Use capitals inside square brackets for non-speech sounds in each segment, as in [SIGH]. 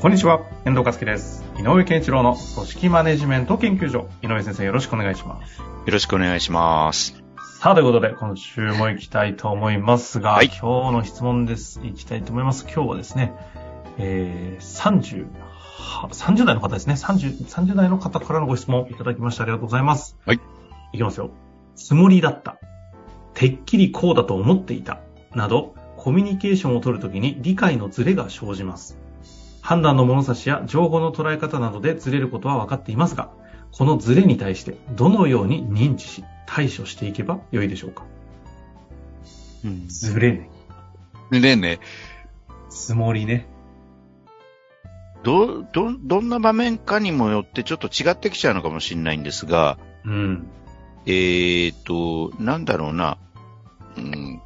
こんにちは、遠藤和樹です。井上健一郎の組織マネジメント研究所。井上先生よろしくお願いします。よろしくお願いします。さあ、ということで、今週も行きたいと思いますが、はい今日の質問です。行きたいと思います。今日はですね、えー、30、は30代の方ですね。30、30代の方からのご質問いただきましてありがとうございます。はい。いきますよ。つもりだった。てっきりこうだと思っていた。など、コミュニケーションを取るときに理解のズレが生じます。判断の物差しや情報の捉え方などでズレることは分かっていますが、このズレに対してどのように認知し対処していけばよいでしょうか？うん。ズレね。でね、つもりね。ど、ど、どんな場面かにもよってちょっと違ってきちゃうのかもしれないんですが、うん。えーと、なんだろうな、うん。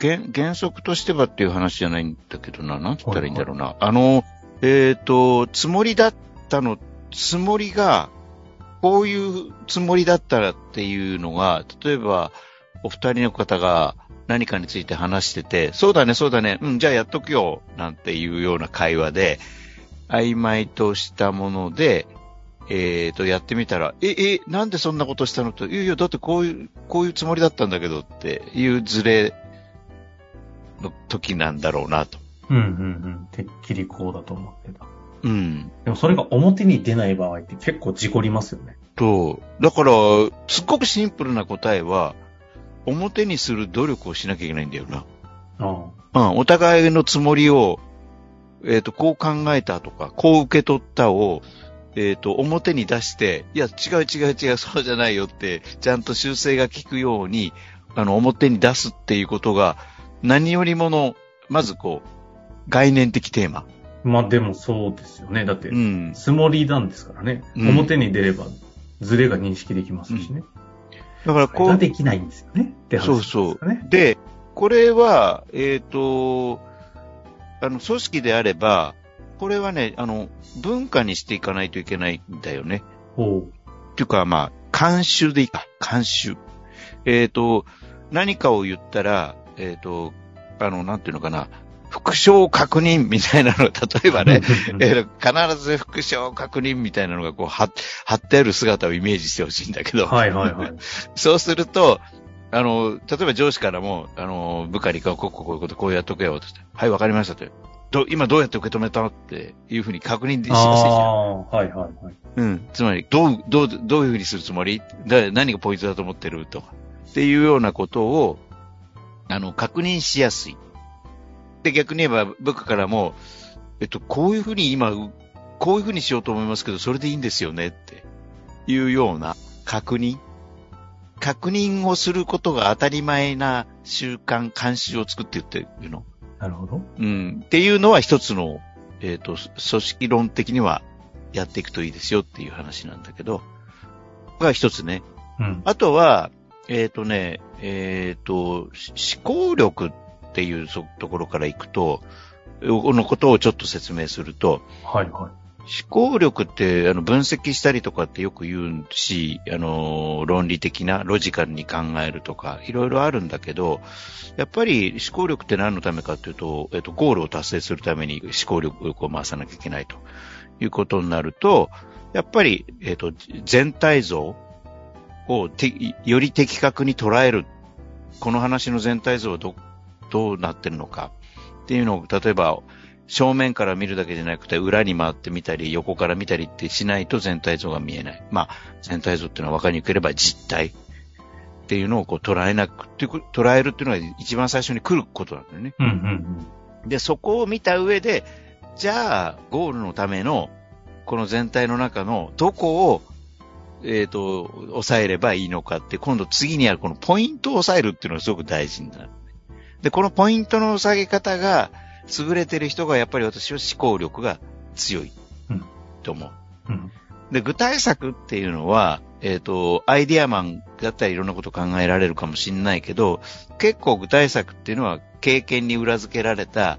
や原、原則としてはっていう話じゃないんだけどな、なんて言ったらいいんだろうな。あの、えーと、つもりだったの、つもりが、こういうつもりだったらっていうのが、例えば、お二人の方が何かについて話してて、そうだね、そうだね、うん、じゃあやっとくよ、なんていうような会話で、曖昧としたもので、えーと、やってみたら、え、え、なんでそんなことしたのと、いやいや、だってこういう、こういうつもりだったんだけどっていうズレの時なんだろうなと。うんうんうん。てっきりこうだと思ってた。うん。でもそれが表に出ない場合って結構事故りますよね。と、だから、すっごくシンプルな答えは、表にする努力をしなきゃいけないんだよな。あうん、お互いのつもりを、えっ、と、こう考えたとか、こう受け取ったを、えっ、と、表に出して、いや、違う違う違う、そうじゃないよって、ちゃんと修正が効くように、あの、表に出すっていうことが、何よりもの、まずこう、概念的テーマ。あ。まあでもそうですよね。だってう、ん。つもりなんですからね。うん表に出ればズレが認識できますしね。だからこう、できないんですよね。って話そうですそう。で、これは、えっ、と、あの、組織であれば、これはね、あの、文化にしていかないといけないんだよね。ほう。っていうか、まあ、慣習でいいか、慣習。えっ、と、何かを言ったら、えっ、と、あの、なんていうのかな、復唱確認みたいなのが、[LAUGHS] 例えばね、えー必ず復唱確認みたいなのがこう貼、貼ってある姿をイメージしてほしいんだけど、はいはいはい。[LAUGHS] そうすると、あの、例えば上司からも、あの、部下にこう、こうこうこういうこと、こうやっとけよ、ってはい、わかりましたって。ど今どうやって受け止めたのっていうふうに確認しやすいじゃん。ああ、はいはいはい。うん。つまり、どう、どう、どういうふうにするつもり？だ何がポイントだと思ってる？とか。っていうようなことを、あの、確認しやすい。で、逆に言えば、部下からも、えっと、こういうふうに今、こういうふうにしようと思いますけど、それでいいんですよねっていうような確認。確認をすることが当たり前な習慣、慣習を作っていってるの。なるほど。うん。っていうのは一つの、えっ、と、組織論的にはやっていくといいですよっていう話なんだけど、が一つね。うん。あとは、えっ、とね、えっ、と、し思考力っていうそところからいくと、このことをちょっと説明すると、はいはい。思考力って、あの、分析したりとかってよく言うし、あの、論理的な、ロジカルに考えるとか、いろいろあるんだけど、やっぱり思考力って何のためかっていうと、えっと、ゴールを達成するために思考力を回さなきゃいけないということになると、やっぱり、えっと、全体像をてより的確に捉える。この話の全体像はど、どうなってるのかっていうのを、例えば、正面から見るだけじゃなくて、裏に回ってみたり、横から見たりってしないと全体像が見えない。まあ、全体像っていうのは分かりにくければ実体っていうのをこう捉えなくて、捉えるっていうのが一番最初に来ることなんだよね。うんうんで、そこを見た上で、じゃあ、ゴールのための、この全体の中のどこを、えっ、と、抑えればいいのかって、今度次にあるこのポイントを抑えるっていうのがすごく大事になる。で、このポイントの下げ方が優れてる人がやっぱり私は思考力が強いうんと思う。うん。で、具体策っていうのは、えっ、と、アイディアマンだったらいろんなこと考えられるかもしれないけど、結構具体策っていうのは経験に裏付けられた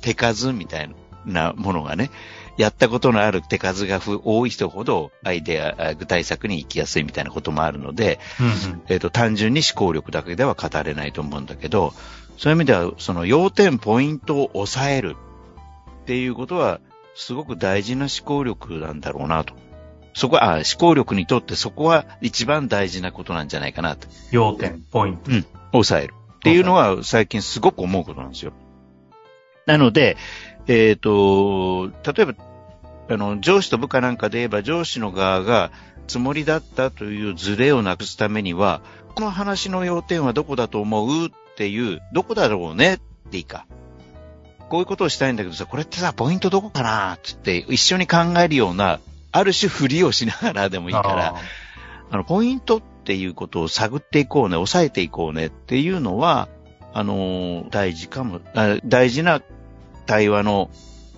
手数みたいなものがね、やったことのある手数がふ多い人ほどアイデア、あ具体策に行きやすいみたいなこともあるので、うんえっ、と、単純に思考力だけでは語れないと思うんだけど、そういう意味では、その要点、ポイントを抑えるっていうことは、すごく大事な思考力なんだろうなと。そこは、あ思考力にとってそこは一番大事なことなんじゃないかなと。要点、ポイント。うん。抑える。っていうのは最近すごく思うことなんですよ。なので、えっ、と、例えば、あの、上司と部下なんかで言えば、上司の側がつもりだったというズレをなくすためには、この話の要点はどこだと思うっていう、どこだろうねっていいか。こういうことをしたいんだけどさ、これってさ、ポイントどこかなって言って、一緒に考えるような、ある種振りをしながらでもいいから、ああの、ポイントっていうことを探っていこうね、抑えていこうねっていうのは、あのー大事かも、あ大事な対話の、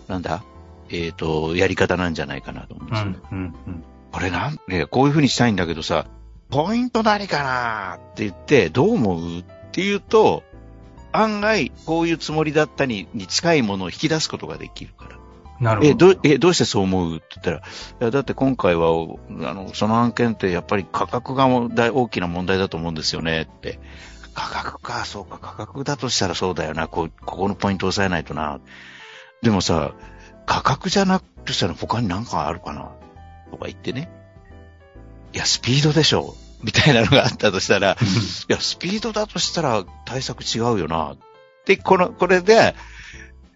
なんだえっ、と、やり方なんじゃないかなと思うんですよ。ーうん、うん、うん。これなん、ね、こういうふうにしたいんだけどさ、ポイント何かなって言って、どう思うっていうと、案外、こういうつもりだったに、に近いものを引き出すことができるから。え、なるほど。ど、え、どうしてそう思うって言ったら、いや、だって今回は、おあの、その案件ってやっぱり価格がも大大きな問題だと思うんですよねって。価格か、そうか、価格だとしたらそうだよな、こう、ここのポイント押さえないとな。でもさ、価格じゃなくとしたら他に何かあるかな？とか言ってね。いや、スピードでしょみたいなのがあったとしたら、いや、スピードだとしたら対策違うよな。で、この、これで、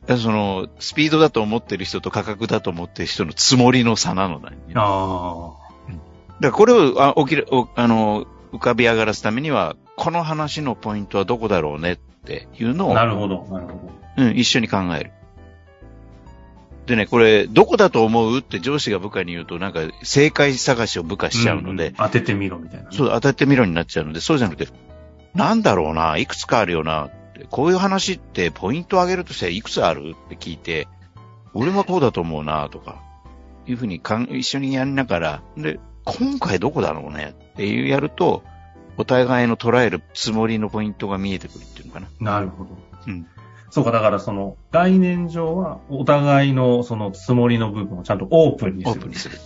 その、スピードだと思ってる人と価格だと思ってる人のつもりの差なのだ、ね。だかあらこれをあ起きる、おあの、浮かび上がらすためには、この話のポイントはどこだろうねっていうのあ。を、なるほど、なるほど。うん、一緒に考える。でね、これ、どこだと思うって上司が部下に言うと、なんか、正解探しを部下しちゃうので、んん当ててみろみたいなね。そう、当たってみろになっちゃうので、そうじゃなくて、なんだろうな、いくつかあるよなこういう話ってポイント上げるとしたらいくつあるって聞いて、俺はこうだと思うな、とか、いうふうにかん一緒にやりながら、で、今回どこだろうねっていうやると、お互いの捉えるつもりのポイントが見えてくるっていうのかな。なるほど。うん。そうか、だからその、概念上は、お互いのそのつもりの部分をちゃんとオープンにする。オープンにする。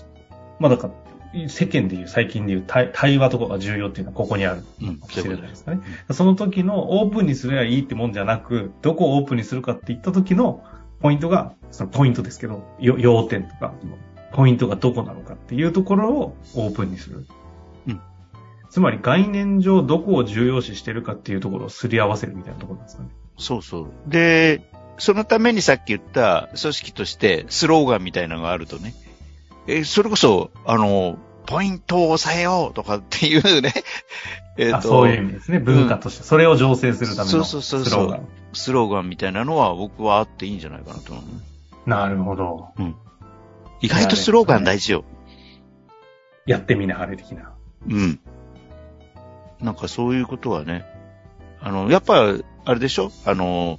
まあだから、世間でいう、最近でいう対対話とかが重要っていうのはここにある。うん、かもしれないですかね。その時のオープンにすればいいってもんじゃなく、どこをオープンにするかって言った時のポイントが、そのポイントですけど、よ要点とか、ポイントがどこなのかっていうところをオープンにする。うん。つまり概念上どこを重要視してるかっていうところをすり合わせるみたいなところなんですかね。そうそう。で、そのためにさっき言った組織としてスローガンみたいなのがあるとね、え、それこそ、あの、ポイントを抑えようとかっていうね、[LAUGHS] えっ、あそういう意味ですね。文化として。それを醸成するためのそうそうそうそうスローガン。スローガンみたいなのは僕はあっていいんじゃないかなと思うね。なるほど。意外とスローガン大事よ。やってみなはれ的な。うん。なんかそういうことはね、あの、やっぱ、あれでしょ？あの、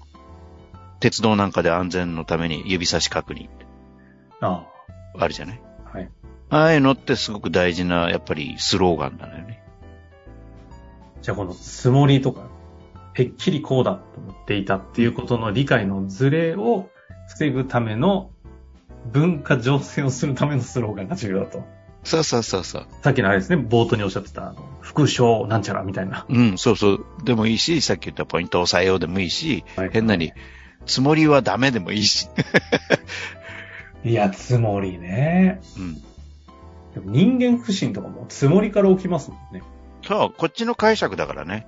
鉄道なんかで安全のために指差し確認ああるじゃない？あ。はい。ああいうのってすごく大事な、やっぱりスローガンだよね。じゃあこのつもりとか、てっきりこうだと思っていたっていうことの理解のズレを防ぐための文化醸成をするためのスローガンが重要だと。そうそうそうそう。さっきのあれですね、冒頭におっしゃってた、副賞なんちゃらみたいな。うん、そうそう。でもいいし、さっき言ったポイントを抑えようでもいいし、はい変なに、つもりはダメでもいいし。いや、つもりね。うん。でも人間不信とかもつもりから起きますもんね。そう、こっちの解釈だからね。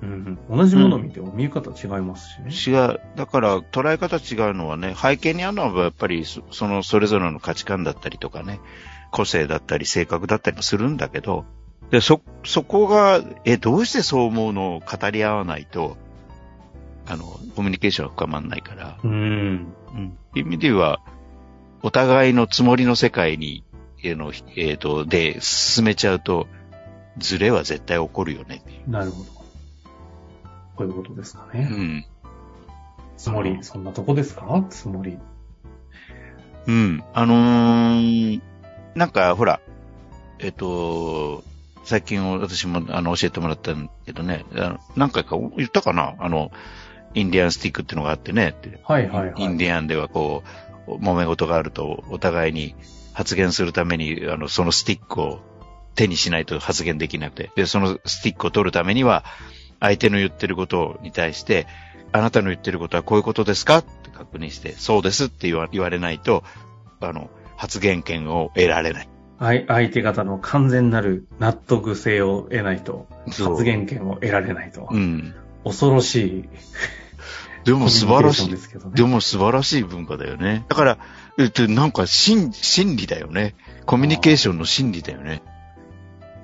うんうん、同じものを見ても見え方違いますしね。違う。だから、捉え方違うのはね、背景にあるのはやっぱりそ、そのそれぞれの価値観だったりとかね、個性だったり性格だったりもするんだけど、で、そ、そこが、え、どうしてそう思うのを語り合わないと、あの、コミュニケーションは深まんないから、うん。うん。意味では、お互いのつもりの世界に、えの、えっ、と、で、進めちゃうと、ズレは絶対起こるよね。なるほど。こういうことですかうね。ん。つもり、そんなとこですか？つもり。うん。あのー、なんか、ほら、えっと、最近私もあの教えてもらったんだけどね、あの何回か言ったかなあの、インディアンスティックっていうのがあってね、はいはいはい。インディアンではこう、揉め事があるとお互いに発言するために、あの、そのスティックを手にしないと発言できなくて、で、そのスティックを取るためには、相手の言ってることに対して、あなたの言ってることはこういうことですか？って確認して、そうですって言わ言われないと、あの、発言権を得られない。相相手方の完全なる納得性を得ないと、発言権を得られないと。うん。恐ろしい。でも素晴らしいで。ね。でも素晴らしい文化だよね。だから、えっと、なんか真、真理だよね。コミュニケーションの真理だよね。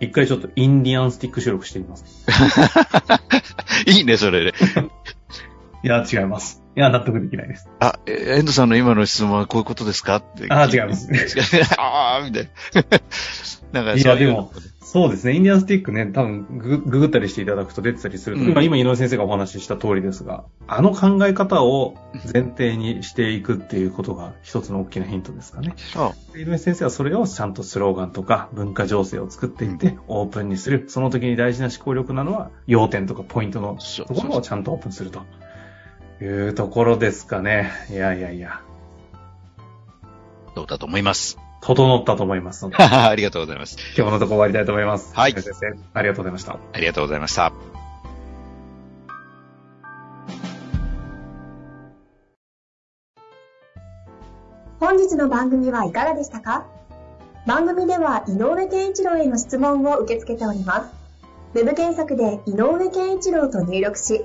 一回ちょっとインディアンスティック収録してみます。[LAUGHS] いいね、それで。いや、違います。いや、納得できないです。あ、え遠藤さんの今の質問はこういうことですかって。あ違います [LAUGHS] ああ、みたいな。[LAUGHS] なんかいや、でも、そうですね。インディアンスティックね、多分ググググったりしていただくと出てたりすると、うん今、今井上先生がお話しした通りですが、あの考え方を前提にしていくっていうことが一つの大きなヒントですかね。そう井上先生はそれをちゃんとスローガンとか文化情勢を作っていってオープンにする。その時に大事な思考力なのは要点とかポイントのそうところをちゃんとオープンするというところですかね。いやいやいや、そうだと思います？整ったと思いますので、[LAUGHS] ありがとうございます。今日のところ終わりたいと思います。はい先生、ありがとうございました。ありがとうございました。本日の番組はいかがでしたか？番組では井上健一郎への質問を受け付けております。ウェブ検索で井上健一郎と入力し、